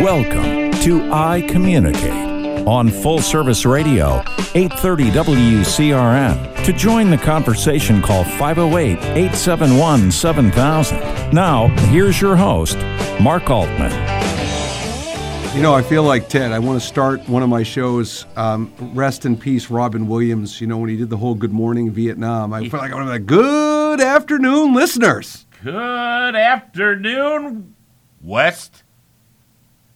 Welcome to I Communicate on Full Service Radio, 830 WCRN. To join the conversation, call 508 871 7000. Now, here's your host, Mark Altman. You know, I feel like Ted. I want to start one of my shows. Um, rest in peace, Robin Williams. You know, when he did the whole Good Morning Vietnam, I feel like I want to be like, Good afternoon, listeners. Good afternoon, West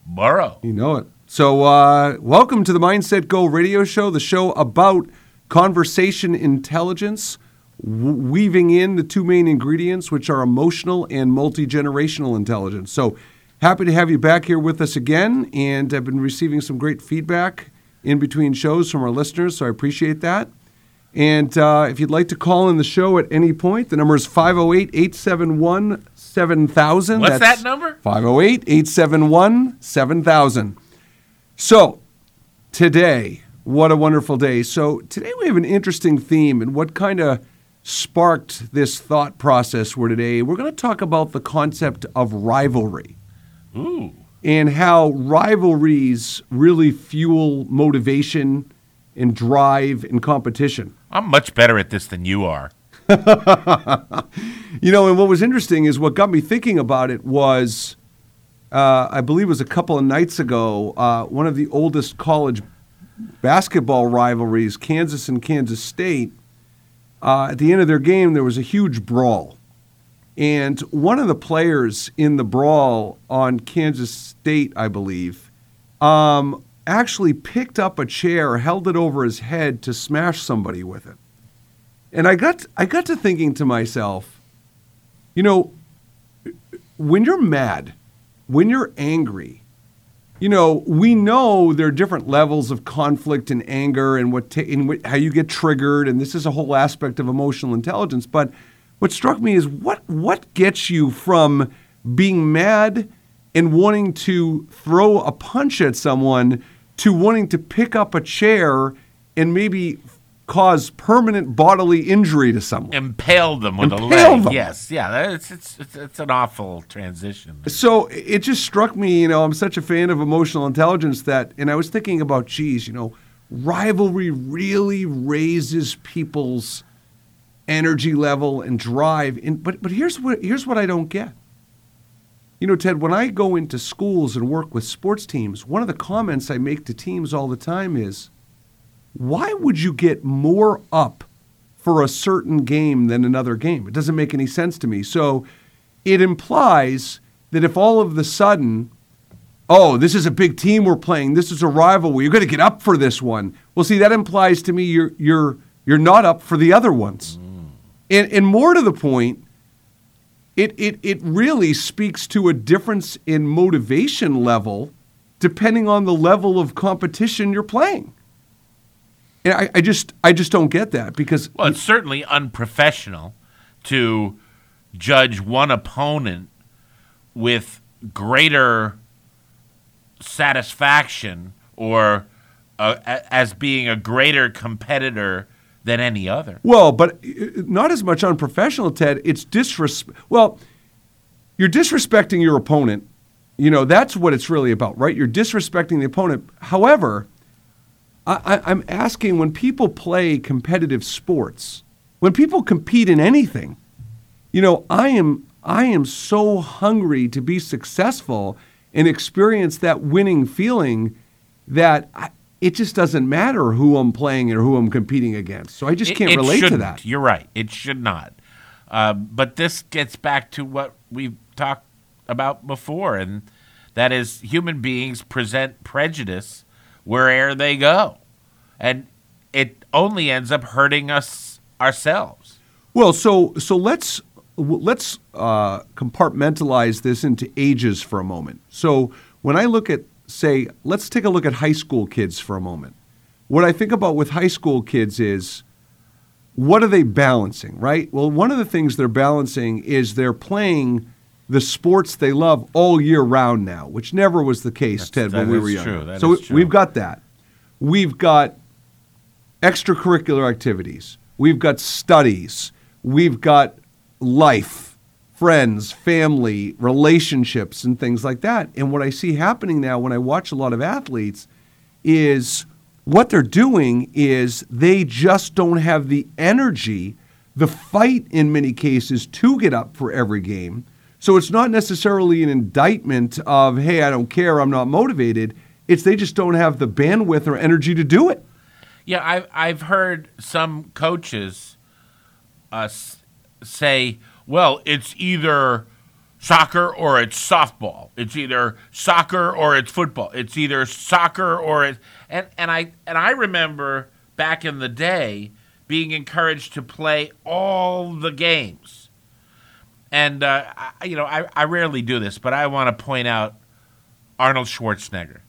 Borough. You know it. So, uh, welcome to the Mindset Go radio show, the show about conversation intelligence, w- weaving in the two main ingredients, which are emotional and multi generational intelligence. So, happy to have you back here with us again. And I've been receiving some great feedback in between shows from our listeners, so I appreciate that. And uh, if you'd like to call in the show at any point, the number is 508 871 7000. What's that number? 508 871 7000. So, today, what a wonderful day. So, today we have an interesting theme, and what kind of sparked this thought process for today, we're going to talk about the concept of rivalry Ooh. and how rivalries really fuel motivation and drive and competition. I'm much better at this than you are. You know, and what was interesting is what got me thinking about it was, uh, I believe it was a couple of nights ago, uh, one of the oldest college basketball rivalries, Kansas and Kansas State. Uh, at the end of their game, there was a huge brawl. And one of the players in the brawl on Kansas State, I believe, um, actually picked up a chair, held it over his head to smash somebody with it. And I got I got to thinking to myself, you know, when you're mad, when you're angry, you know, we know there are different levels of conflict and anger and what ta- and how you get triggered, and this is a whole aspect of emotional intelligence. But what struck me is what what gets you from being mad and wanting to throw a punch at someone to wanting to pick up a chair and maybe cause permanent bodily injury to someone. Impale them with Impale a leg. them. Yes, yeah. It's, it's it's it's an awful transition. So it just struck me, you know, I'm such a fan of emotional intelligence that, and I was thinking about, geez, you know, rivalry really raises people's energy level and drive. And but but here's what here's what I don't get. You know, Ted, when I go into schools and work with sports teams, one of the comments I make to teams all the time is, why would you get more up for a certain game than another game? It doesn't make any sense to me. So it implies that if all of the sudden, oh, this is a big team we're playing, this is a rivalry, you're going to get up for this one. Well, see, that implies to me you're you're you're not up for the other ones. Mm. And and more to the point, it it it really speaks to a difference in motivation level depending on the level of competition you're playing. And I, I just I just don't get that because Well, it's certainly unprofessional to judge one opponent with greater satisfaction or uh, as being a greater competitor than any other. Well, but uh, not as much unprofessional, Ted. It's disrespect. Well, you're disrespecting your opponent. You know that's what it's really about, right? You're disrespecting the opponent. However, I, I'm asking when people play competitive sports, when people compete in anything, you know, I am I am so hungry to be successful and experience that winning feeling that I, it just doesn't matter who I'm playing or who I'm competing against. So I just can't it relate to shouldn't. that. You're right. It should not. Uh, but this gets back to what we've talked about before, and that is human beings present prejudice wherever they go, and it only ends up hurting us ourselves. Well, so so let's let's uh, compartmentalize this into ages for a moment. So when I look at, say, let's take a look at high school kids for a moment. What I think about with high school kids is, what are they balancing, right? Well, one of the things they're balancing is they're playing the sports they love all year round now, which never was the case, Ted, that when we were. That so we've got that. We've got extracurricular activities. We've got studies. We've got life. Friends, family, relationships, and things like that. And what I see happening now when I watch a lot of athletes is what they're doing is they just don't have the energy, the fight in many cases to get up for every game. So it's not necessarily an indictment of, hey, I don't care, I'm not motivated. It's they just don't have the bandwidth or energy to do it. Yeah, I've I've heard some coaches uh, say, "Well, it's either soccer or it's softball. It's either soccer or it's football. It's either soccer or it." And and I and I remember back in the day being encouraged to play all the games. And uh, I, you know, I, I rarely do this, but I want to point out Arnold Schwarzenegger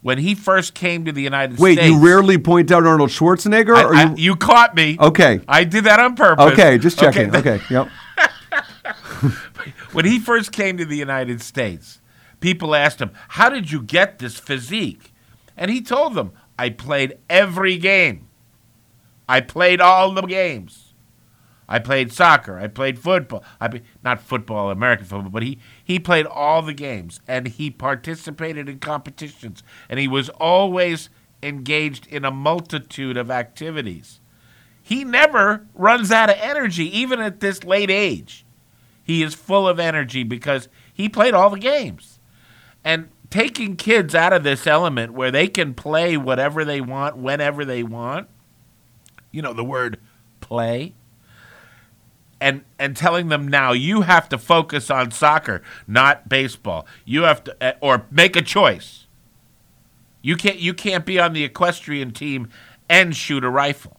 when he first came to the United Wait, States. Wait, you rarely point out Arnold Schwarzenegger? I- you, you caught me. Okay. I did that on purpose. okay, just checking. Okay, yep. When he first came to the United States, people asked him, How did you get this physique? And he told them, I played every game. I played all the games. I played soccer. I played football. I be, not football, American football, but he, he played all the games and he participated in competitions and he was always engaged in a multitude of activities. He never runs out of energy, even at this late age. He is full of energy because he played all the games. And taking kids out of this element where they can play whatever they want, whenever they want, you know, the word play, and and telling them now you have to focus on soccer, not baseball. You have to uh, or make a choice. You can't you can't be on the equestrian team and shoot a rifle.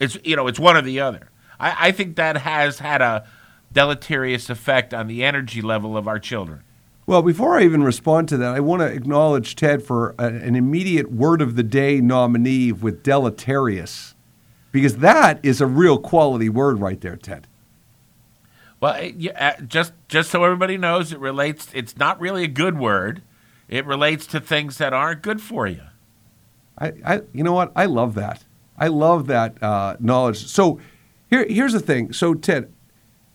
It's you know it's one or the other. I, I think that has had a deleterious effect on the energy level of our children. Well, before I even respond to that, I want to acknowledge Ted for a, an immediate word of the day nominee with deleterious, because that is a real quality word right there, Ted. Well, it- yeah, uh, just just so everybody knows, it relates. It's not really a good word. It relates to things that aren't good for you. I, I you know what? I love that. I love that uh, knowledge. So here, here's the thing. So Ted,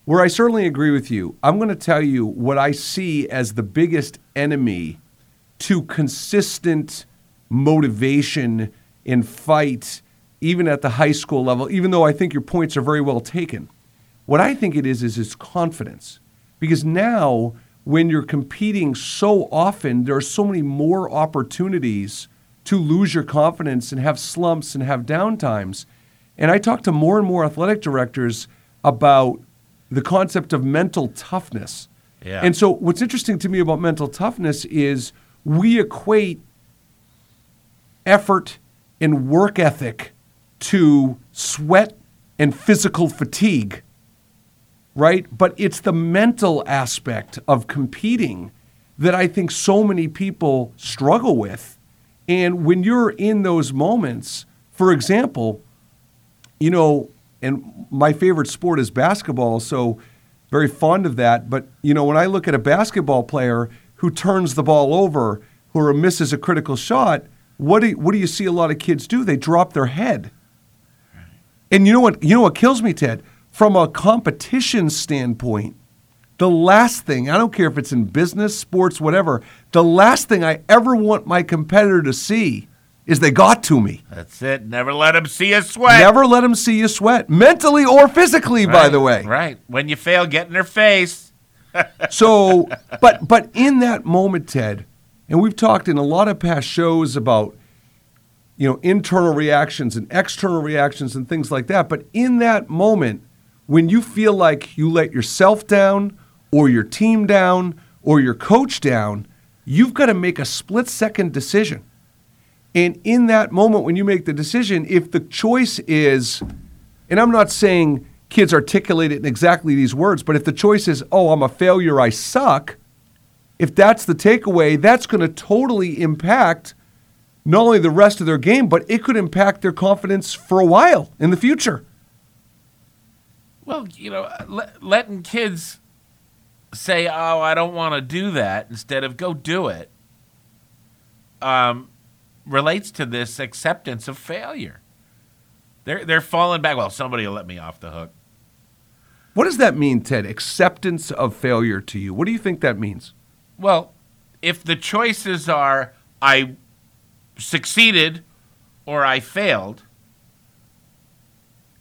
where I certainly agree with you, I'm going to tell you what I see as the biggest enemy to consistent motivation in fight, even at the high school level. Even though I think your points are very well taken, what I think it is is its confidence, because now when you're competing so often, there are so many more opportunities to lose your confidence and have slumps and have downtimes. And I talk to more and more athletic directors about the concept of mental toughness. Yeah. And so, what's interesting to me about mental toughness is we equate effort and work ethic to sweat and physical fatigue, right? But it's the mental aspect of competing that I think so many people struggle with. And when you're in those moments, for example, you know, and my favorite sport is basketball, so very fond of that. But, you know, when I look at a basketball player who turns the ball over or misses a critical shot, what do you, what do you see a lot of kids do? They drop their head. And you know what? You know what kills me, Ted? From a competition standpoint, the last thing, I don't care if it's in business, sports, whatever, the last thing I ever want my competitor to see is they got to me. That's it. Never let them see you sweat. Never let them see you sweat, mentally or physically, by the way. Right. When you fail, get in their face. So, but but in that moment, Ted, and we've talked in a lot of past shows about you know internal reactions and external reactions and things like that. But in that moment, when you feel like you let yourself down, or your team down, or your coach down, you've got to make a split second decision. And in that moment, when you make the decision, if the choice is, and I'm not saying kids articulate it in exactly these words, but if the choice is, oh, I'm a failure, I suck, if that's the takeaway, that's going to totally impact not only the rest of their game, but it could impact their confidence for a while in the future. Well, you know, letting kids say, "Oh, I don't want to do that," instead of "Go do it," um, relates to this acceptance of failure. They're they're falling back. Well, somebody will let me off the hook. What does that mean, Ted? Acceptance of failure to you. What do you think that means? Well, if the choices are I succeeded or I failed,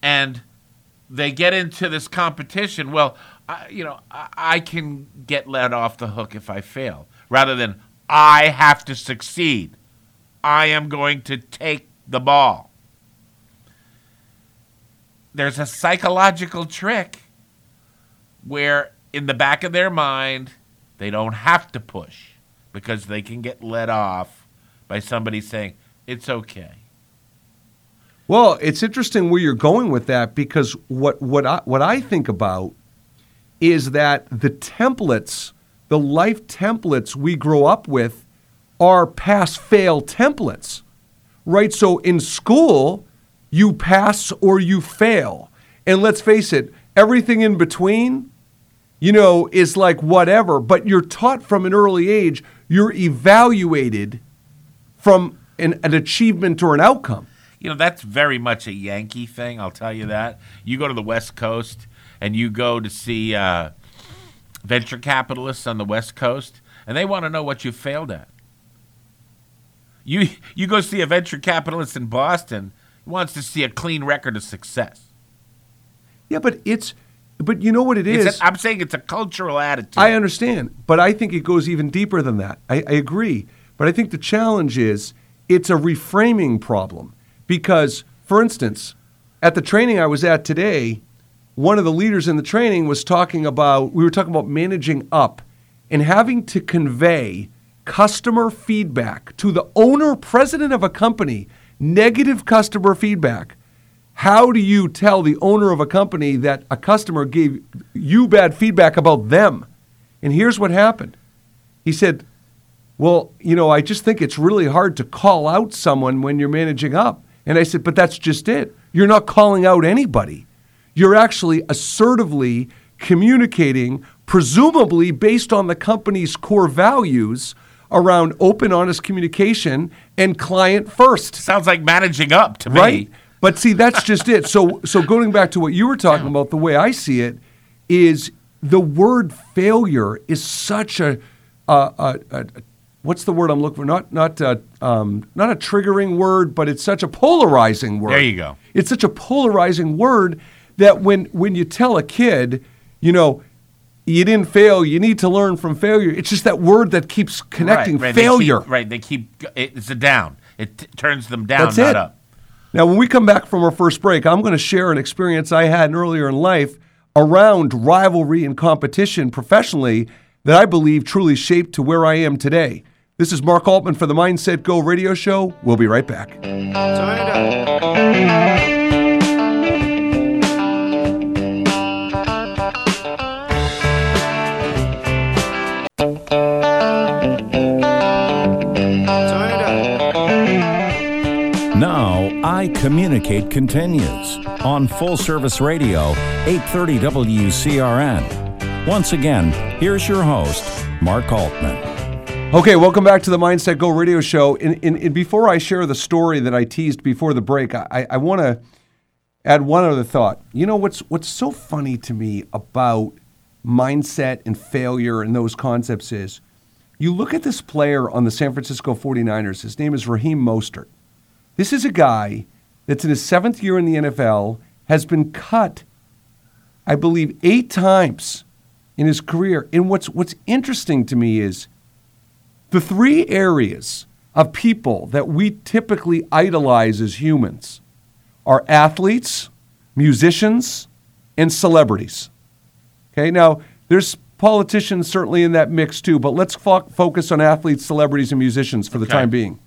and they get into this competition, well, I, you know, I, I can get let off the hook if I fail, rather than I have to succeed. I am going to take the ball. There's a psychological trick where, in the back of their mind, they don't have to push because they can get let off by somebody saying, it's okay. Well, it's interesting where you're going with that because what what I, what I think about is that the templates, the life templates we grow up with, are pass fail templates, right? So in school, you pass or you fail, and let's face it, everything in between, you know, is like whatever. But you're taught from an early age, you're evaluated from an, an achievement or an outcome. You know, that's very much a Yankee thing, I'll tell you that. You go to the West Coast and you go to see uh, venture capitalists on the West Coast, and they want to know what you failed at. You, you go see a venture capitalist in Boston, he wants to see a clean record of success. Yeah, but it's, but you know what it is. It's a, I'm saying it's a cultural attitude. I understand, but I think it goes even deeper than that. I, I agree, but I think the challenge is it's a reframing problem because, for instance, at the training I was at today, one of the leaders in the training was talking about we were talking about managing up and having to convey customer feedback. To the owner president of a company negative customer feedback. How do you tell the owner of a company that a customer gave you bad feedback about them? And here's what happened. He said well you know i just think it's really hard to call out someone when you're managing up. And i said but that's just it. You're not calling out anybody. You're actually assertively communicating, presumably based on the company's core values around open, honest communication and client first. Sounds like managing up to right? me. But see, that's just it. So, so going back to what you were talking about, the way I see it is the word failure is such a, a, a, a what's the word I'm looking for? Not not a, um, not a triggering word, but it's such a polarizing word. There you go. It's such a polarizing word that when when you tell a kid, you know, you didn't fail, you need to learn from failure. It's just that word that keeps connecting right, right. They failure. keep- right. They keep, it's a down. It t- turns them down, That's not it. up. Now, when we come back from our first break, I'm going to share an experience I had earlier in life around rivalry and competition professionally that I believe truly shaped to where I am today. This is Mark Altman for the Mindset Go radio show. We'll be right back. I Communicate continues on Full Service Radio, 830 WCRN. Once again, here's your host, Mark Altman. Okay, welcome back to the Mindset Go radio show. And, before I share the story that I teased before the break, I, I want to add one other thought. You know what's what's so funny to me about mindset and failure and those concepts is you look at this player on the San Francisco 49ers. His name is Raheem Mostert. This is a guy that's in his seventh year in the NFL, has been cut, I believe, eight times in his career. And what's what's interesting to me is the three areas of people that we typically idolize as humans are athletes, musicians, and celebrities. Okay, now there's politicians certainly in that mix too, but let's fo- focus on athletes, celebrities, and musicians for the time being.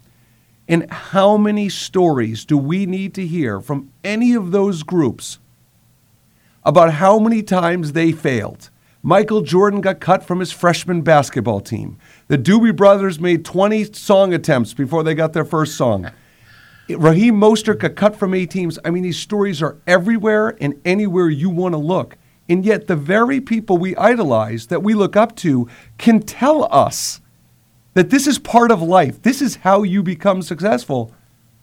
And how many stories do we need to hear from any of those groups about how many times they failed? Michael Jordan got cut from his freshman basketball team. The Doobie Brothers made 20 song attempts before they got their first song. Raheem Mostert got cut from eight teams. I mean, these stories are everywhere and anywhere you want to look. And yet, the very people we idolize, that we look up to, can tell us that this is part of life. This is how you become successful,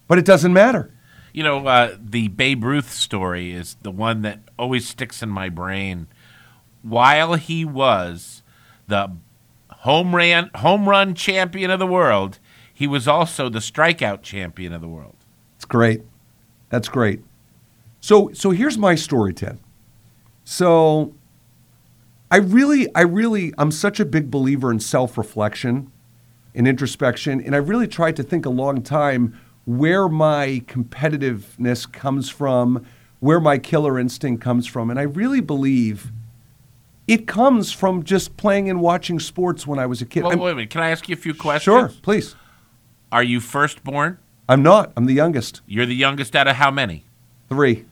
but it doesn't matter. You know, uh, the Babe Ruth story is the one that always sticks in my brain. While he was the home run home run champion of the world, he was also the strikeout champion of the world. It's great. That's great. So so here's my story, Ted. So I really, I really, I'm such a big believer in self-reflection and introspection, and I really tried to think a long time where my competitiveness comes from, where my killer instinct comes from, and I really believe it comes from just playing and watching sports when I was a kid. Well, wait a minute. Can I ask you a few questions? sure, please. Are you firstborn? I'm not. I'm the youngest. You're the youngest out of how many? Three.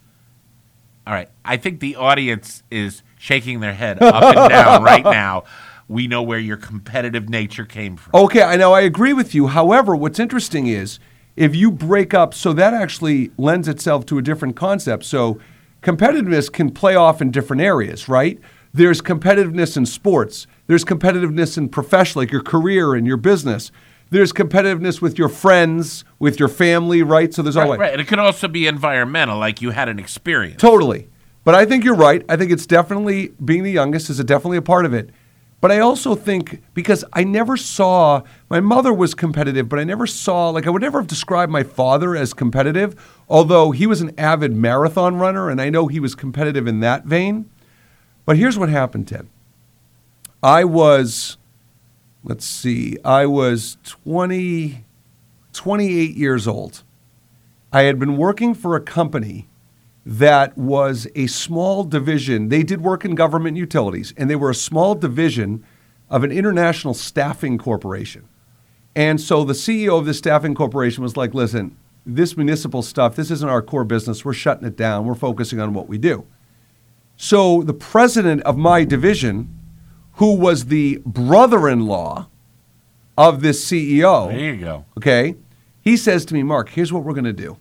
All right. I think the audience is shaking their head up and down right now. We know where your competitive nature came from. Okay, I know I agree with you. However, what's interesting is if you break up, so that actually lends itself to a different concept. So competitiveness can play off in different areas, right? There's competitiveness in sports. There's competitiveness in professional, like your career and your business. There's competitiveness with your friends, with your family, right? So there's Right, always right. And it could also be environmental, like you had an experience. Totally. But I think you're right. I think it's definitely being the youngest is a, definitely a part of it. But I also think because I never saw my mother was competitive, but I never saw like I would never have described my father as competitive, although he was an avid marathon runner and I know he was competitive in that vein. But here's what happened, Ted. I was let's see, I was 20 28 years old. I had been working for a company that was a small division. They did work in government utilities, and they were a small division of an international staffing corporation. And so the CEO of this staffing corporation was like, listen, this municipal stuff, this isn't our core business. We're shutting it down. We're focusing on what we do. So the president of my division, who was the brother in law of this CEO, There you go. Okay. He says to me, Mark, here's what we're going to do.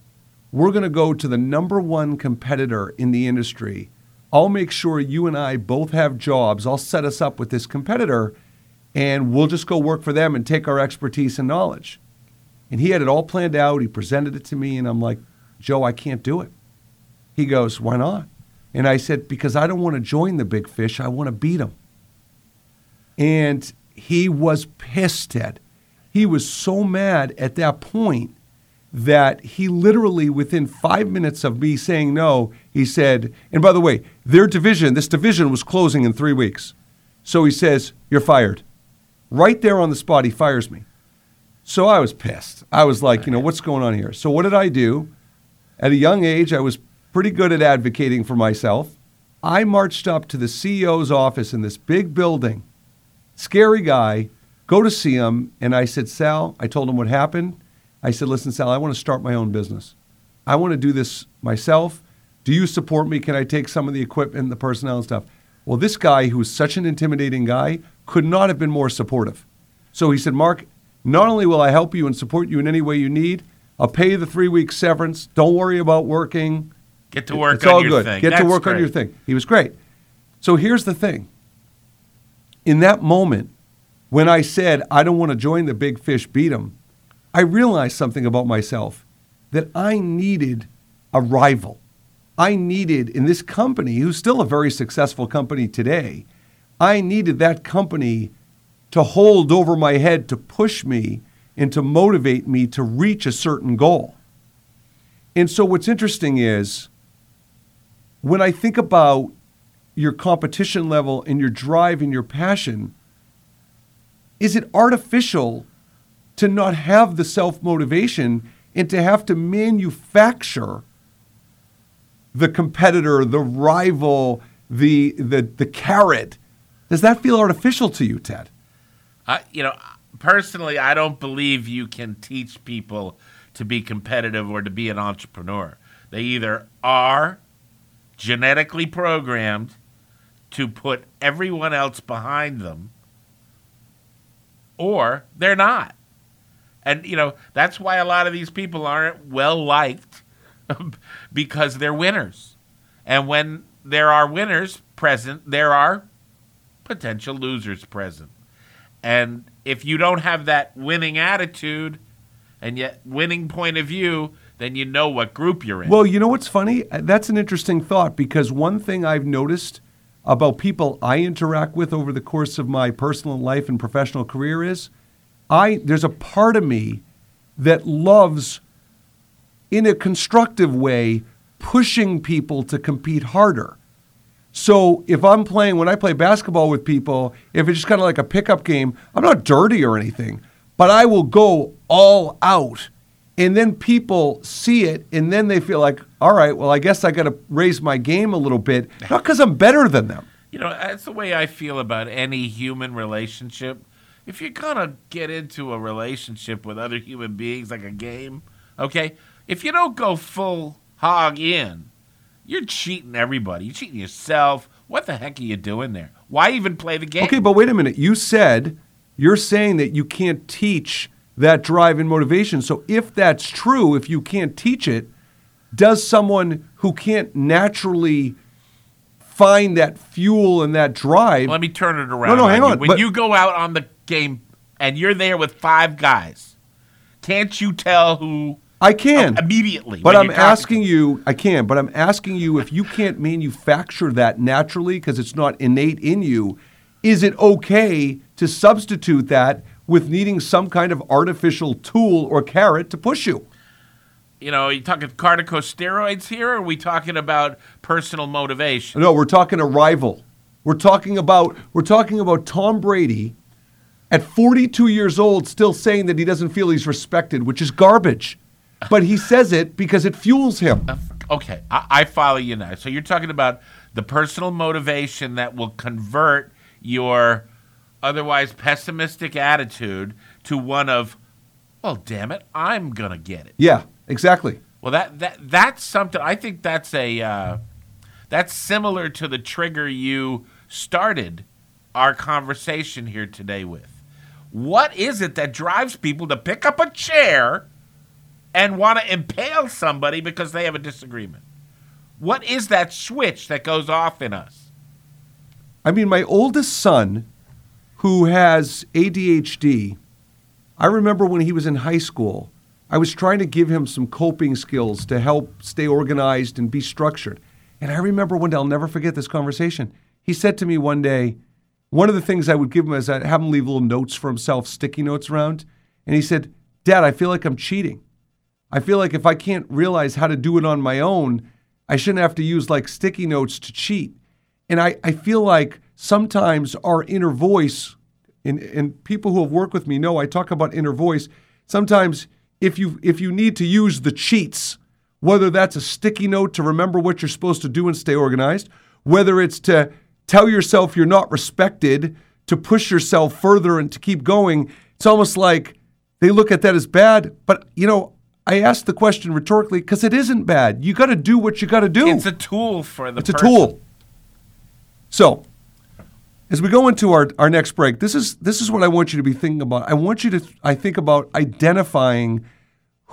We're going to go to the number one competitor in the industry. I'll make sure you and I both have jobs. I'll set us up with this competitor and we'll just go work for them and take our expertise and knowledge. And he had it all planned out. He presented it to me, and I'm like, Joe, I can't do it. He goes, Why not? And I said, Because I don't want to join the big fish. I want to beat them. And he was pissed, at. He was so mad at that point that he literally, within five minutes of me saying no, he said, and by the way, their division, this division was closing in three weeks. So he says, You're fired. Right there on the spot, he fires me. So I was pissed. I was like, you know, what's going on here? So what did I do? At a young age, I was pretty good at advocating for myself. I marched up to the CEO's office in this big building, scary guy, go to see him, and I said, Sal, I told him what happened. I said, listen, Sal, I want to start my own business. I want to do this myself. Do you support me? Can I take some of the equipment, the personnel and stuff? Well, this guy, who's such an intimidating guy, could not have been more supportive. So he said, Mark, not only will I help you and support you in any way you need, I'll pay you the three week severance. Don't worry about working. Get to work it's on all your good. thing. Get to That's work on your thing. He was great. So here's the thing. In that moment, when I said I don't want to join the big fish, beat 'em, I realized something about myself that I needed a rival. I needed in this company, who's still a very successful company today, I needed that company to hold over my head to push me and to motivate me to reach a certain goal. And so what's interesting is when I think about your competition level and your drive and your passion, is it artificial to not have the self motivation and to have to manufacture the competitor, the rival, the, the, the carrot? Does that feel artificial to you, Ted? Uh, you know, personally, I don't believe you can teach people to be competitive or to be an entrepreneur. They either are genetically programmed to put everyone else behind them, or they're not. And, you know, that's why a lot of these people aren't well liked because they're winners. And when there are winners present, there are potential losers present. And if you don't have that winning attitude and yet winning point of view, then you know what group you're in. Well, you know what's funny? Uh, That's an interesting thought because one thing I've noticed about people I interact with over the course of my personal life and professional career is I there's a part of me that loves in a constructive way pushing people to compete harder. So if I'm playing when I play basketball with people, if it's just kind of like a pickup game, I'm not dirty or anything, but I will go all out. And then people see it and then they feel like, all right, well, I guess I got to raise my game a little bit, not because I'm better than them. You know, that's the way I feel about any human relationship. If you're gonna get into a relationship with other human beings like a game, okay, if you don't go full hog in, you're cheating everybody. You're cheating yourself. What the heck are you doing there? Why even play the game? Okay, but wait a minute. You said you're saying that you can't teach that drive and motivation. So if that's true, if you can't teach it, does someone who can't naturally find that fuel and that drive? Let me turn it around. no, no, hang on, When but- you go out on the game and you're there with five guys, can't you tell who I can. immediately? But I'm asking you, I can, but I'm asking you if you can't manufacture that naturally because it's not innate in you, is it okay to substitute that with needing some kind of artificial tool or carrot to push you? You know, are you talking corticosteroids here, or are we talking about personal motivation? No, we're talking a rival. We're talking about we're talking about Tom Brady at 42 years old still saying that he doesn't feel he's respected, which is garbage. But he says it because it fuels him. Okay, I, I follow you now. So you're talking about the personal motivation that will convert your otherwise pessimistic attitude to one of, well, damn it, I'm gonna get it. Yeah, exactly. Well, that that that's something. I think that's a uh, that's similar to the trigger you started our conversation here today with. What is it that drives people to pick up a chair and want to impale somebody because they have a disagreement? What is that switch that goes off in us? I mean, my oldest son, who has ADHD, I remember when he was in high school, I was trying to give him some coping skills to help stay organized and be structured. And I remember one day, I'll never forget this conversation. He said to me one day, one of the things I would give him is I'd have him leave little notes for himself, sticky notes around. And he said, Dad, I feel like I'm cheating. I feel like if I can't realize how to do it on my own, I shouldn't have to use like sticky notes to cheat. And I, I feel like sometimes our inner voice, and, and people who have worked with me know I talk about inner voice. Sometimes if you if you need to use the cheats, whether that's a sticky note to remember what you're supposed to do and stay organized, whether it's to tell yourself you're not respected, to push yourself further and to keep going, it's almost like they look at that as bad. But you know, I asked the question rhetorically because it isn't bad. You got to do what you got to do. It's a tool for the. It's a tool. So, as we go into our, our next break, this is this is what I want you to be thinking about. I want you to I think about identifying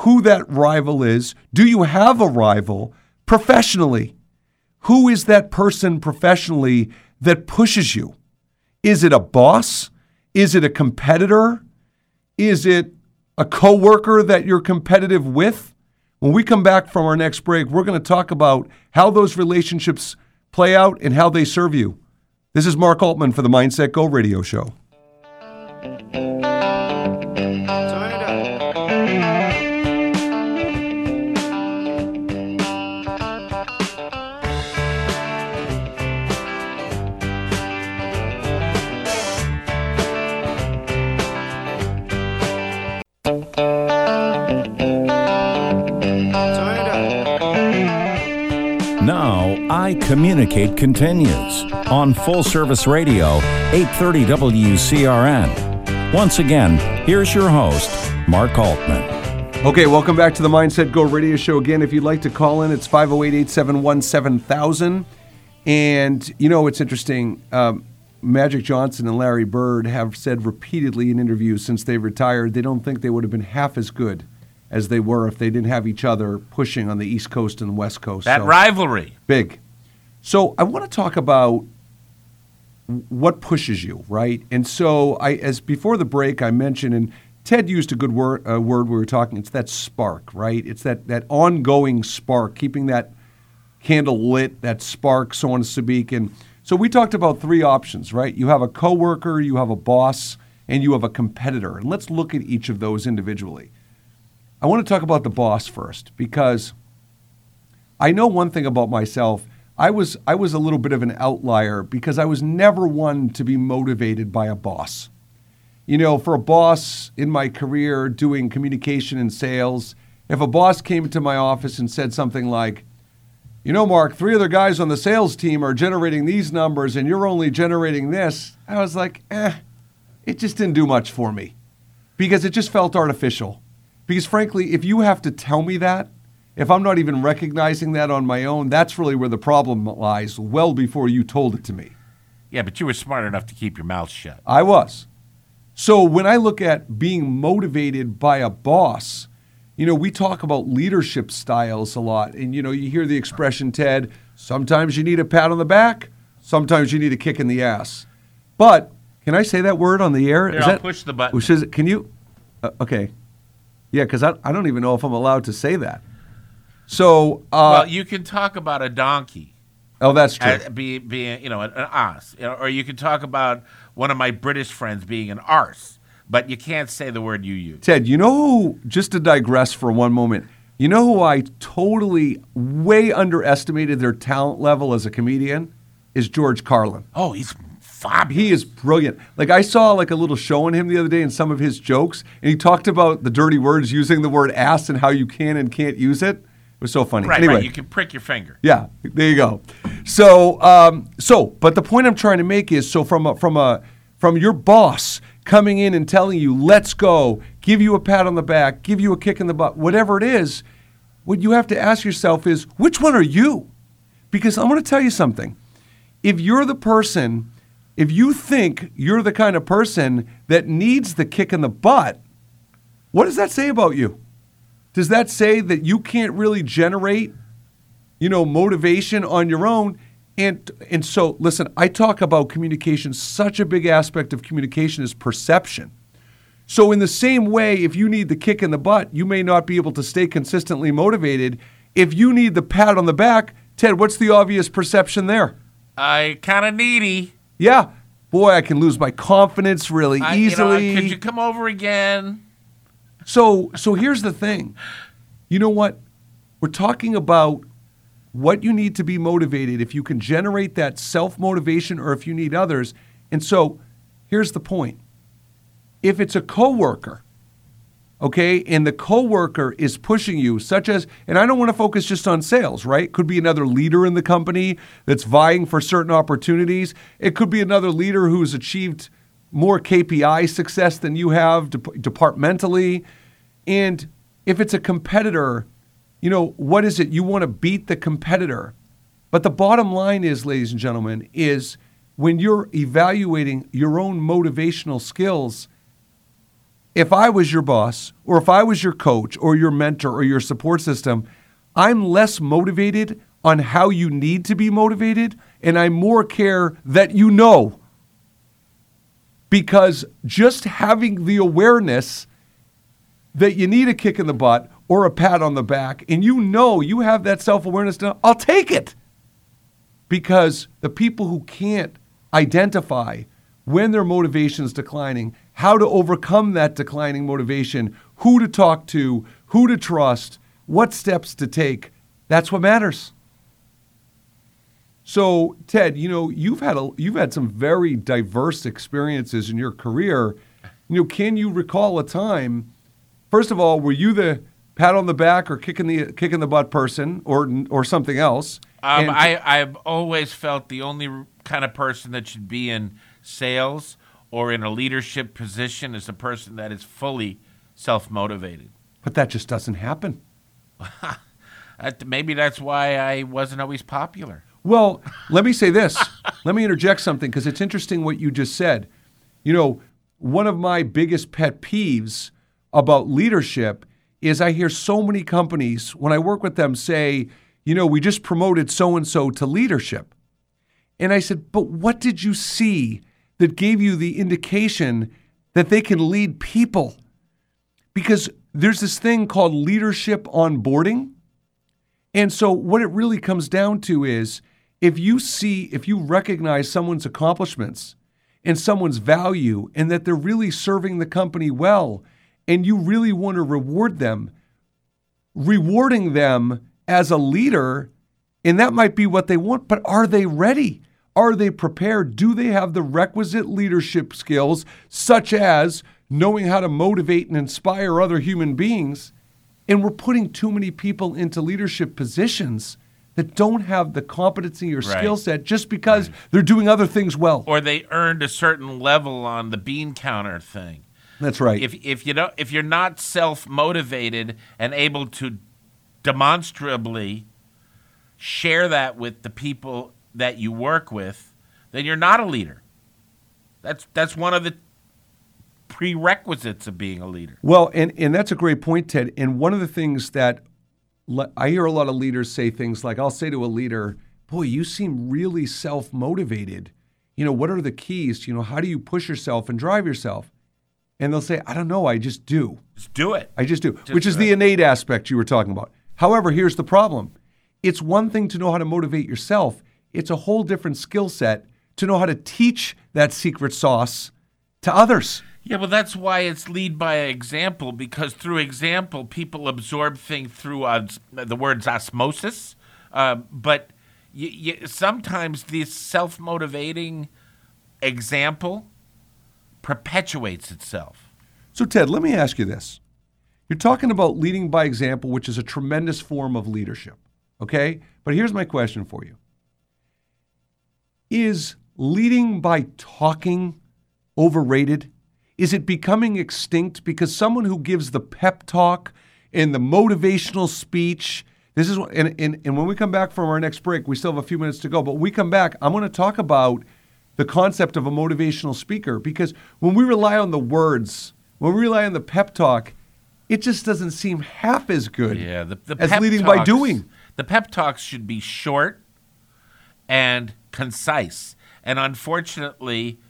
who that rival is. Do you have a rival professionally? Who is that person professionally that pushes you? Is it a boss? Is it a competitor? Is it a coworker that you're competitive with? When we come back from our next break, we're going to talk about how those relationships play out and how they serve you. This is Mark Altman for the Mindset Go radio show. Communicate continues on Full Service Radio, 830 WCRN. Once again, here's your host, Mark Altman. Okay, welcome back to the Mindset Go radio show. Again, if you'd like to call in, it's 508 871 7000. And, you know, it's interesting. Um, Magic Johnson and Larry Bird have said repeatedly in interviews since they retired they don't think they would have been half as good as they were if they didn't have each other pushing on the East Coast and the West Coast. That So- rivalry. big. So I want to talk about what pushes you, right? And so I, as before the break, I mentioned, and Ted used a good word, uh, word we were talking. It's that spark, right? It's that, that ongoing spark, keeping that candle lit, that spark, so on and forth. And so we talked about three options, right? You have a coworker, you have a boss, and you have a competitor. And let's look at each of those individually. I want to talk about the boss first because I know one thing about myself. I was I was a little bit of an outlier because I was never one to be motivated by a boss. You know, for a boss in my career doing communication and sales, if a boss came to my office and said something like, "You know, Mark, three other guys on the sales team are generating these numbers and you're only generating this." I was like, "Eh, it just didn't do much for me." Because it just felt artificial. Because frankly, if you have to tell me that, if I'm not even recognizing that on my own, that's really where the problem lies, well before you told it to me. Yeah, but you were smart enough to keep your mouth shut. I was. So when I look at being motivated by a boss, you know, we talk about leadership styles a lot. And, you know, you hear the expression, Ted, sometimes you need a pat on the back, sometimes you need a kick in the ass. But can I say that word on the air? Here, I'll push the button. Which is, can you? Uh, okay. Yeah, because I, I don't even know if I'm allowed to say that. So, uh, well, you can talk about a donkey. oh, that's true. as be, being, you know, an, an ass, you know, or you can talk about one of my British friends being an arse, but you can't say the word you use. Ted, you know who, just to digress for one moment, you know who I totally way underestimated their talent level as a comedian? Is George Carlin. Oh, he's fabulous. He is brilliant. Like I saw like a little show on him the other day and some of his jokes, and he talked about the dirty words using the word ass and how you can and can't use it. It was so funny. right, anyway, right. You can prick your finger. yeah, there you go. So, um, so, but the point I'm trying to make is, so from a, from a from your boss coming in and telling you, "Let's go," give you a pat on the back, give you a kick in the butt, whatever it is, what you have to ask yourself is, which one are you? Because I'm going to tell you something. If you're the person, if you think you're the kind of person that needs the kick in the butt, what does that say about you? Does that say that you can't really generate, you know, motivation on your own? And and so listen, I talk about communication. Such a big aspect of communication is perception. So in the same way, if you need the kick in the butt, you may not be able to stay consistently motivated. If you need the pat on the back, Ted, what's the obvious perception there? I kind of needy. Yeah, boy, I can lose my confidence really I, you know, easily. could you come over again? So so here's the thing. You know what? We're talking about what you need to be motivated if you can generate that self-motivation or if you need others. And so here's the point. If it's a coworker, okay, and the coworker is pushing you such as and I don't want to focus just on sales, right? Could be another leader in the company that's vying for certain opportunities. It could be another leader who's achieved more KPI success than you have dep- departmentally. And if it's a competitor, you know, what is it? You want to beat the competitor. But the bottom line is, ladies and gentlemen, is when you're evaluating your own motivational skills, if I was your boss, or if I was your coach, or your mentor, or your support system, I'm less motivated on how you need to be motivated, and I more care that you know. Because just having the awareness that you need a kick in the butt or a pat on the back, and you know you have that self awareness, I'll take it. Because the people who can't identify when their motivation is declining, how to overcome that declining motivation, who to talk to, who to trust, what steps to take, that's what matters. So, Ted, you know, you've had a you've had some very diverse experiences in your career. You know, can you recall a time First of all, were you the pat on the back or kicking the kicking the butt person or or something else? Um, And- I, I've always felt the only kind of person that should be in sales or in a leadership position is a person that is fully self motivated. but that just doesn't happen. Maybe that's why I wasn't always popular. Well, let me say this. let me interject something because it's interesting what you just said. You know, one of my biggest pet peeves about leadership is I hear so many companies when I work with them say, you know, we just promoted so and so to leadership. And I said, but what did you see that gave you the indication that they can lead people? because there's this thing called leadership onboarding. And so, what it really comes down to is if you see, if you recognize someone's accomplishments and someone's value and that they're really serving the company well, and you really want to reward them, rewarding them as a leader, and that might be what they want, but are they ready? Are they prepared? Do they have the requisite leadership skills, such as knowing how to motivate and inspire other human beings? And we're putting too many people into leadership positions that don't have the competency or skill set just because they're doing other things well. Or they earned a certain level on the bean counter thing. That's right. If if you don't if you're not self motivated and able to demonstrably share that with the people that you work with, then you're not a leader. That's that's one of the prerequisites of being a leader. Well, and, and that's a great point, Ted. And one of the things that le- I hear a lot of leaders say things like, I'll say to a leader, Boy, you seem really self motivated. You know, what are the keys? You know, how do you push yourself and drive yourself? And they'll say, I don't know, I just do. Just do it. I just do, which is the innate aspect you were talking about. However, here's the problem it's one thing to know how to motivate yourself, it's a whole different skill set to know how to teach that secret sauce to others. Yeah, well, that's why it's lead by example because through example, people absorb things through os- the words osmosis. Uh, but y y sometimes this self motivating example perpetuates itself. So, Ted, let me ask you this. You're talking about leading by example, which is a tremendous form of leadership. Okay? But here's my question for you Is leading by talking overrated? Is it becoming extinct because someone who gives the pep talk and the motivational speech? This is and, and, and when we come back from our next break, we still have a few minutes to go, but when we come back, I'm going to talk about the concept of a motivational speaker because when we rely on the words, when we rely on the pep talk, it just doesn't seem half as good Yeah, the, the as leading by doing. The pep talks should be short and concise. And unfortunately,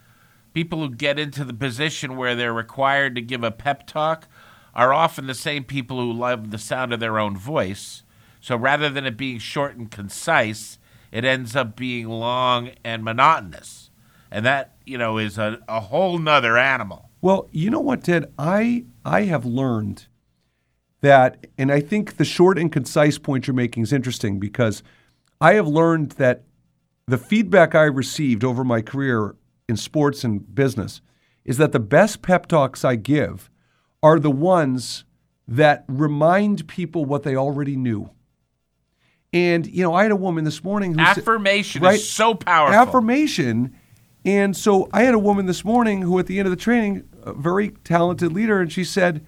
people who get into the position where they're required to give a pep talk are often the same people who love the sound of their own voice. So rather than it being short and concise, it ends up being long and monotonous. And that, you know, is a, a whole nother animal. Well, you know what, Ted? I I have learned that, and I think the short and concise point you're making is interesting because I have learned that the feedback I received over my career in sports and business is that the best pep talks I give are the ones that remind people what they already knew. And you know, I had a woman this morning who said- Affirmation right? is so powerful. affirmation. And so I had a woman this morning who, at the end of the training, a very talented leader, and she said,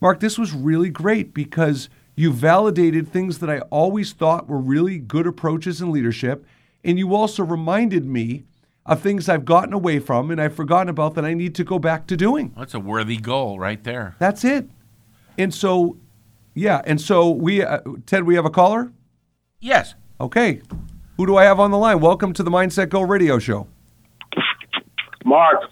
Mark, this was really great because you validated things that I always thought were really good approaches in leadership. And you also reminded me of things I've gotten away from and I've forgotten about that I need to go back to doing. That's a worthy goal right there. That's it. And so, yeah. And so we, uh, Ted, we have a caller? Yes. Okay. Who do I have on the line? Welcome to the Mindset Go radio show. Mark,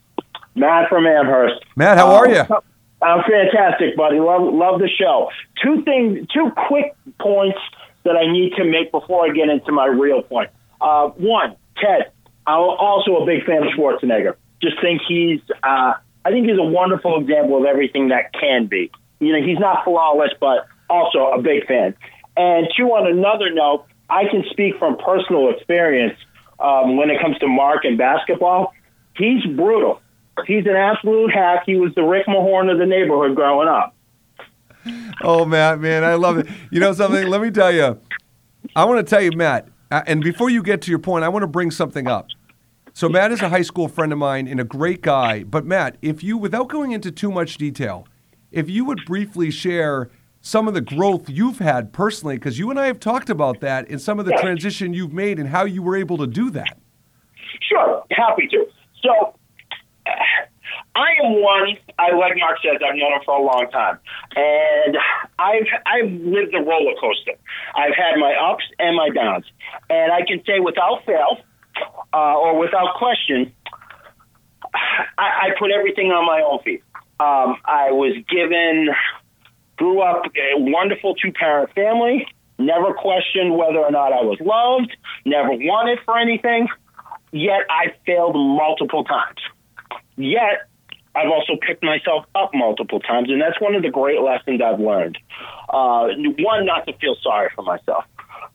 Matt from Amherst. Matt, how are you? Uh, I'm fantastic, buddy. Love love the show. Two things, two quick points that I need to make before I get into my real point. Uh, one, Ted. I'm also a big fan of Schwarzenegger. Just think he's, uh, I think he's a wonderful example of everything that can be. You know, he's not flawless, but also a big fan. And two, on another note, I can speak from personal experience um, when it comes to Mark and basketball. He's brutal. He's an absolute hack. He was the Rick Mahorn of the neighborhood growing up. Oh, Matt, man, I love it. You know something? Let me tell you. I want to tell you, Matt, uh, and before you get to your point, I want to bring something up. So, Matt is a high school friend of mine and a great guy. But, Matt, if you, without going into too much detail, if you would briefly share some of the growth you've had personally, because you and I have talked about that and some of the transition you've made and how you were able to do that. Sure, happy to. So, I am one. I like Mark says. I've known him for a long time, and I've I've lived a roller coaster. I've had my ups and my downs, and I can say without fail, uh, or without question, I, I put everything on my own feet. Um, I was given Grew up a wonderful two parent family. Never questioned whether or not I was loved. Never wanted for anything. Yet I failed multiple times. Yet I've also picked myself up multiple times, and that's one of the great lessons I've learned. Uh, one, not to feel sorry for myself.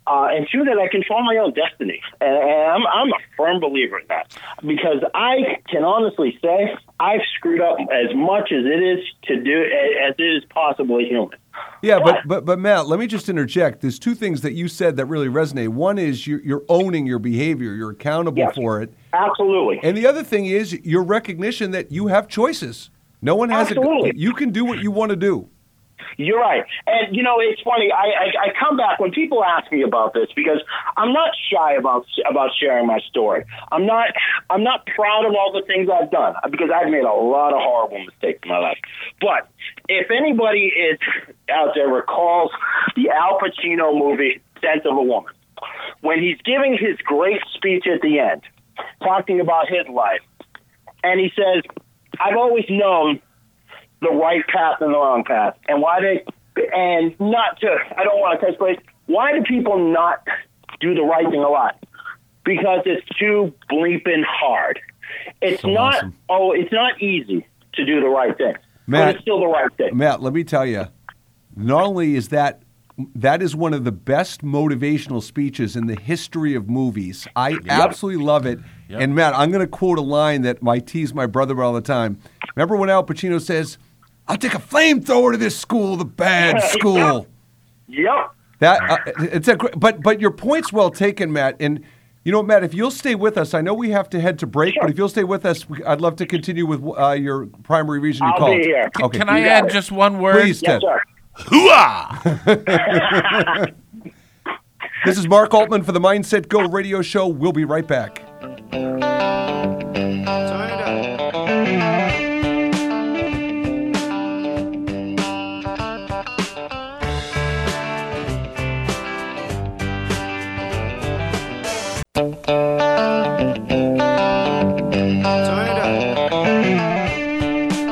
Uh, and two, that I control my own destiny. And, I'm, I'm a firm believer in that because I can honestly say I've screwed up as much as it is to do as it is possibly human. Yeah, but but but Matt, let me just interject. There's two things that you said that really resonate. One is you're, you're owning your behavior; you're accountable Yes. for it. Absolutely. And the other thing is your recognition that you have choices. No one has Absolutely. a. You can do what you want to do. You're right, and you know it's funny. I, I I come back when people ask me about this because I'm not shy about about sharing my story. I'm not I'm not proud of all the things I've done because I've made a lot of horrible mistakes in my life. But if anybody is out there recalls the Al Pacino movie Scent of a Woman, when he's giving his great speech at the end, talking about his life, and he says, "I've always known." The right path and the wrong path, and why they and not to. I don't want to touch place. Why do people not do the right thing a lot? Because it's too bleeping hard. It's So not. awesome. Oh, it's not easy to do the right thing, Matt- but it's still the right thing. Matt, let me tell you, not only is that that is one of the best motivational speeches in the history of movies. I absolutely love it. Yep. And Matt, I'm going to quote a line that I tease my brother about all the time. Remember when Al Pacino says, "I'll take a flamethrower to this school, the bad school." Yep. That uh, it's a but but your point's well taken, Matt. And you know, Matt, if you'll stay with us, I know we have to head to break, but if you'll stay with us, we- I'd love to continue with uh, your primary reason you I'll called. be here. Okay, Can I You got add it. just one word? please, Yes, Ted. sir. Hooah! This is Mark Altman for the Mindset Go Radio Show. We'll be right back.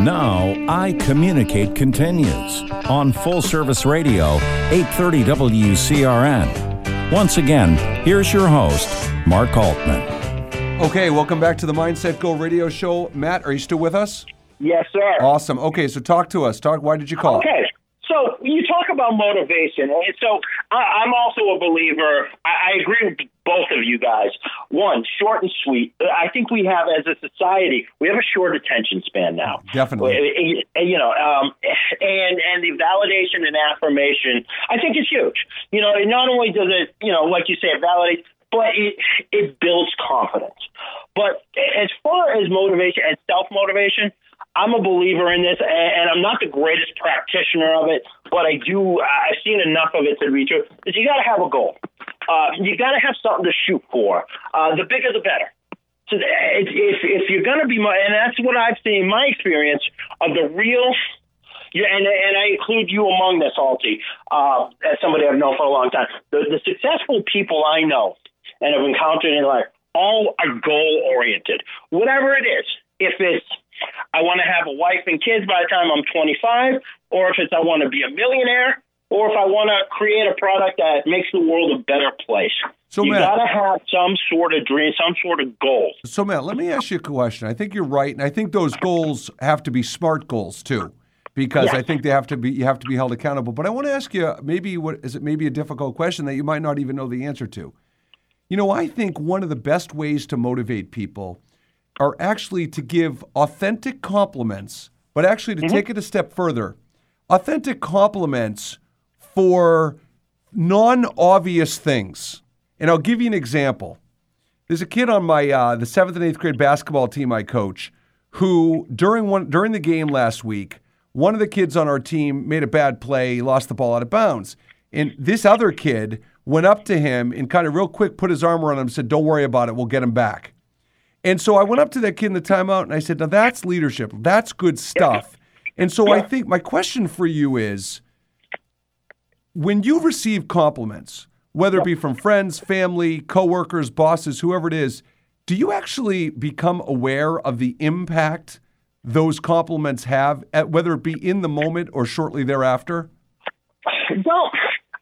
Now I communicate continues on Full Service Radio, 830 WCRN. Once again, here's your host, Mark Altman. Okay, welcome back to the Mindset Go Radio Show. Matt, are you still with us? Yes, sir. Awesome. Okay, so talk to us. Talk. Why did you call? Okay. So you talk about motivation, and so I, I'm also a believer. I, I agree with both of you guys. One, short and sweet. I think we have, as a society, we have a short attention span now. Definitely. You know, um, and and the validation and affirmation, I think is huge. You know, not only does it, you know, like you say, it validates, but it it builds confidence. But as far as motivation and self motivation, I'm a believer in this, and, I'm not the greatest practitioner of it, but I do. I've seen enough of it to be true. Is you got to have a goal. Uh, you got to have something to shoot for. Uh, the bigger, the better. So if if, you're going to be, mo- and that's what I've seen in my experience of the real. Yeah, and and I include you among this, Alti, uh, as somebody I've known for a long time. The, the successful people I know and have encountered in life all are goal oriented. Whatever it is, if it's I want to have a wife and kids by the time I'm 25, or if it's I want to be a millionaire, or if I want to create a product that makes the world a better place. So, you got to have some sort of dream, some sort of goal. So, Matt, let me ask you a question. I think you're right, and I think those goals have to be smart goals too, because I think they have to be you have to be held accountable. But I want to ask you, maybe what is it? Maybe a difficult question that you might not even know the answer to. You know, I think one of the best ways to motivate people are actually to give authentic compliments, but actually to take it a step further. Authentic compliments for non obvious things. And I'll give you an example. There's a kid on my uh, the seventh and eighth grade basketball team I coach who during one during the game last week, one of the kids on our team made a bad play, lost the ball out of bounds, and this other kid went up to him and kind of real quick put his arm around him and said, "Don't worry about it, we'll get him back." And so I went up to that kid in the timeout and I said, "Now that's leadership. That's good stuff." And so I think my question for you is when you receive compliments, whether it be from friends, family, coworkers, bosses, whoever it is, do you actually become aware of the impact those compliments have, at, whether it be in the moment or shortly thereafter? well,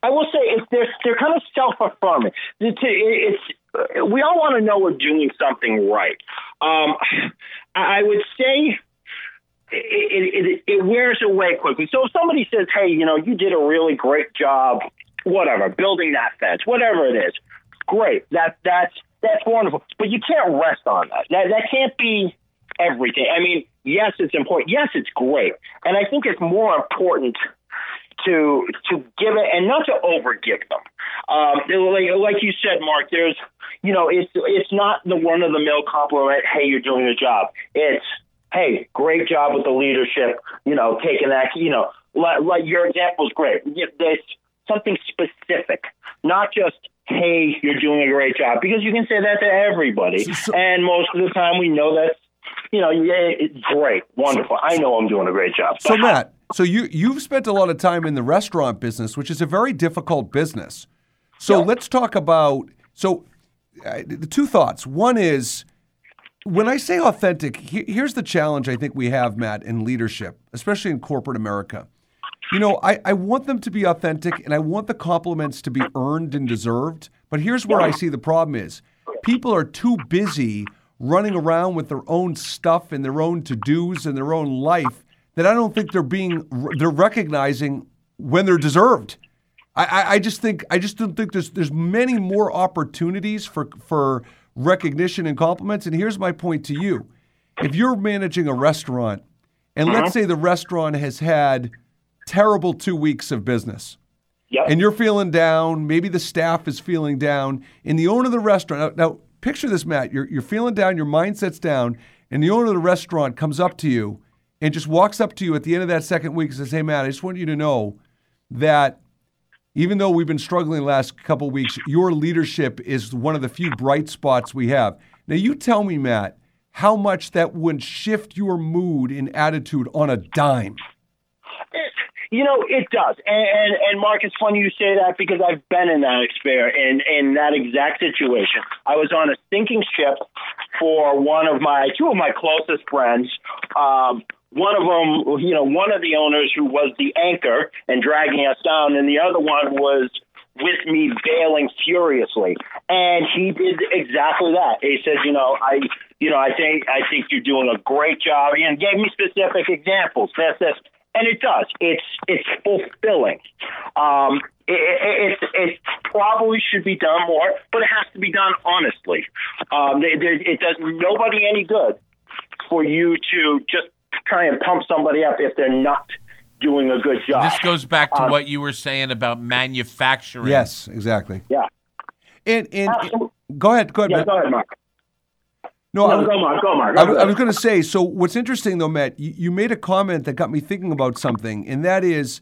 I will say it's they're they're kind of self affirming. It's, we all want to know we're doing something right. Um, I would say. It, it, it wears away quickly. So if somebody says, "Hey, you know, you did a really great job, whatever, building that fence, whatever it is, great. That that's that's wonderful. But you can't rest on that. That that can't be everything. I mean, yes, it's important. Yes, it's great, and I think it's more important to to give it and not to overgive them. Um, like, like you said, Mark, there's you know it's it's not the one of the mill compliment. Hey, you're doing a job. It's hey, great job with the leadership. You know, taking that. You know, like, like your example is great. There's something specific, not just hey, you're doing a great job, because you can say that to everybody, and most of the time we know that. You know, yeah, it's great, wonderful. I know I'm doing a great job. So Matt, so you you've spent a lot of time in the restaurant business, which is a very difficult business. So Yeah. let's talk about so uh, the two thoughts. One is when I say authentic, he- here's the challenge I think we have, Matt, in leadership, especially in corporate America. You know, I, I want them to be authentic and I want the compliments to be earned and deserved. But here's where I see the problem is people are too busy running around with their own stuff and their own to-dos and their own life that I don't think they're being they're recognizing when they're deserved. I, I, I just think I just don't think there's there's many more opportunities for for recognition and compliments. And here's my point to you: if you're managing a restaurant, and let's mm-hmm. say the restaurant has had terrible two weeks of business, Yep. and you're feeling down, maybe the staff is feeling down, and the owner of the restaurant now, now picture this, Matt. You're you're feeling down, your mindset's down, and the owner of the restaurant comes up to you and just walks up to you at the end of that second week and says, "Hey, Matt, I just want you to know that." even though we've been struggling the last couple weeks, your leadership is one of the few bright spots we have. Now, you tell me, Matt, how much that would shift your mood and attitude on a dime. You know, it does. And, and and Mark, it's funny you say that because I've been in that experience in, in that exact situation. I was on a sinking ship for one of my two of my closest friends. Um, one of them, you know, one of the owners who was the anchor and dragging us down, and the other one was with me bailing furiously. And he did exactly that. He said, you know, I, you know, I think I think you're doing a great job, and gave me specific examples. This, this, and it does. It's it's fulfilling. Um, it, it, it, it probably should be done more, but it has to be done honestly. Um, there, it does nobody any good for you to just try and pump somebody up if they're not doing a good job. This goes back to Um, what you were saying about manufacturing. Yes, exactly. yeah. And, and, Absolutely. go ahead, go ahead, Yeah, Matt. go ahead, Mark. No, I No, was- go, Mark. Go, Mark. I, Go was- I was ahead. going to say, so what's interesting though, Matt, you, you made a comment that got me thinking about something, and that is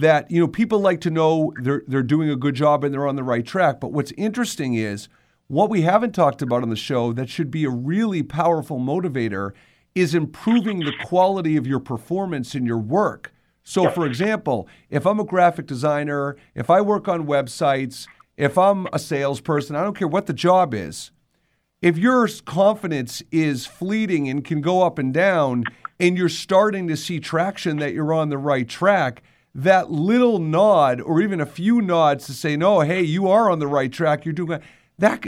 that you know people like to know they're they're doing a good job and they're on the right track. But what's interesting is what we haven't talked about on the show that should be a really powerful motivator is improving the quality of your performance in your work. So, for example, if I'm a graphic designer, if I work on websites, if I'm a salesperson, I don't care what the job is if your confidence is fleeting and can go up and down and you're starting to see traction that you're on the right track that little nod or even a few nods to say no hey you are on the right track. You're doing that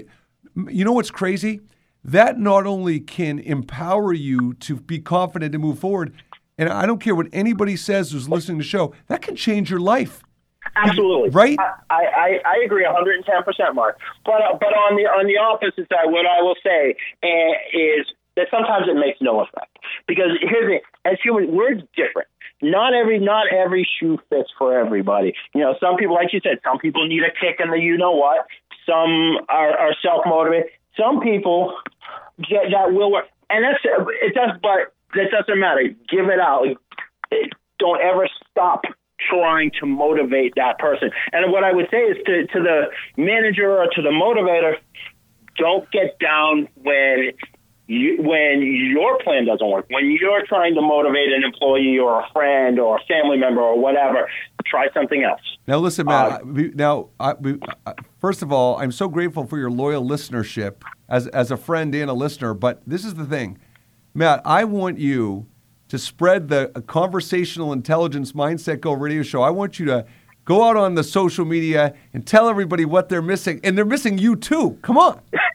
you know what's crazy that not only can empower you to be confident and move forward and i don't care what anybody says who's listening to the show that can change your life Absolutely. Right? I, I, I agree 110%, Mark. But, uh, but on the on the opposite side, what I will say uh, is that sometimes it makes no effect. Because here's the as humans, we're different. Not every not every shoe fits for everybody. You know, some people, like you said, some people need a kick in the you know what. Some are, are self motivated. Some people get, that will work, and that's it. Does, but that doesn't matter. Give it out. Don't ever stop trying to motivate that person. And what I would say is to, to the manager or to the motivator, don't get down when you, when your plan doesn't work. When you're trying to motivate an employee or a friend or a family member or whatever, try something else. Now, listen, Matt. Uh, now, I, we, uh, first of all, I'm so grateful for your loyal listenership as as a friend and a listener. But this is the thing, Matt. I want you to spread the conversational intelligence mindset go radio show. I want you to Go out on the social media and tell everybody what they're missing. And they're missing you too. Come on.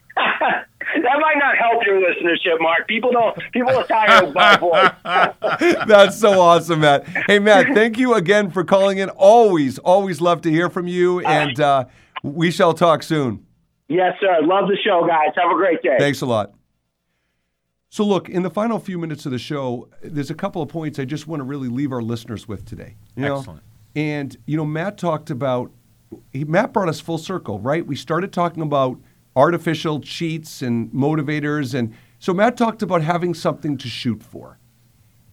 that might not help your listenership, Mark. People don't. People are tired of my voice. That's so awesome, Matt. Hey, Matt, thank you again for calling in. Always, always love to hear from you. And uh, we shall talk soon. Yes, sir. Love the show, guys. Have a great day. Thanks a lot. So, look, in the final few minutes of the show, there's a couple of points I just want to really leave our listeners with today. You know? Excellent. And, you know, Matt talked about, he, Matt brought us full circle, right? We started talking about artificial cheats and motivators. And so Matt talked about having something to shoot for.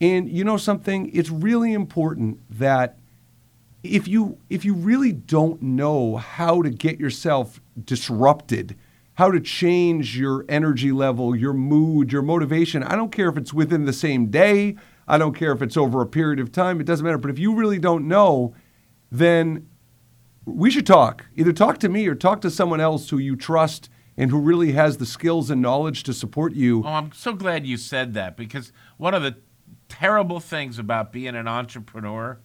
And you know something? It's really important that if you if you really don't know how to get yourself disrupted, how to change your energy level, your mood, your motivation, I don't care if it's within the same day, I don't care if it's over a period of time, it doesn't matter. But if you really don't know, then we should talk. Either talk to me or talk to someone else who you trust and who really has the skills and knowledge to support you. Oh, I'm so glad you said that because one of the terrible things about being an entrepreneur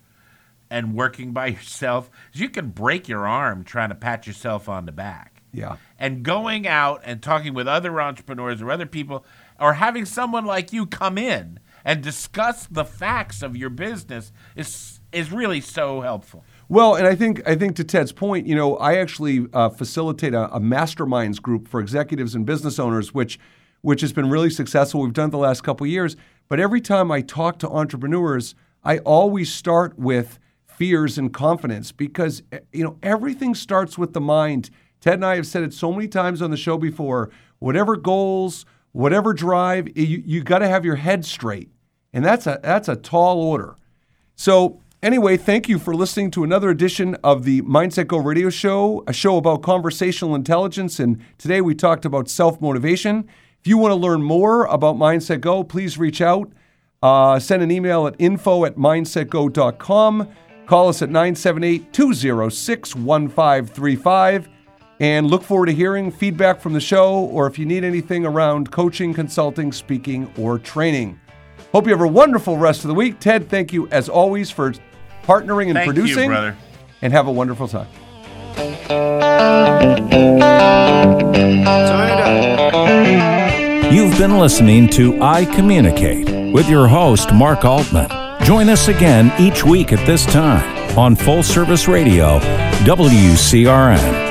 and working by yourself is you can break your arm trying to pat yourself on the back. Yeah. And going out and talking with other entrepreneurs or other people or having someone like you come in and discuss the facts of your business is is really so helpful. Well, and I think I think to Ted's point, you know, I actually uh, facilitate a, a masterminds group for executives and business owners, which which has been really successful. We've done it the last couple years. But every time I talk to entrepreneurs, I always start with fears and confidence because eh, you know everything starts with the mind. Ted and I have said it so many times on the show before. Whatever goals, whatever drive, you, you got to have your head straight, and that's a that's a tall order. So Anyway, thank you for listening to another edition of the Mindset Go radio show, a show about conversational intelligence. And today we talked about self motivation. If you want to learn more about Mindset Go, please reach out. Uh, send an email at info at mindsetgo.com. Call us at 978 206 1535. And look forward to hearing feedback from the show or if you need anything around coaching, consulting, speaking, or training. Hope you have a wonderful rest of the week. Ted, thank you as always for partnering and Thank you, producing. brother. And have a wonderful time. Turn it up. You've been listening to I Communicate with your host, Mark Altman. Join us again each week at this time on Full Service Radio, WCRN.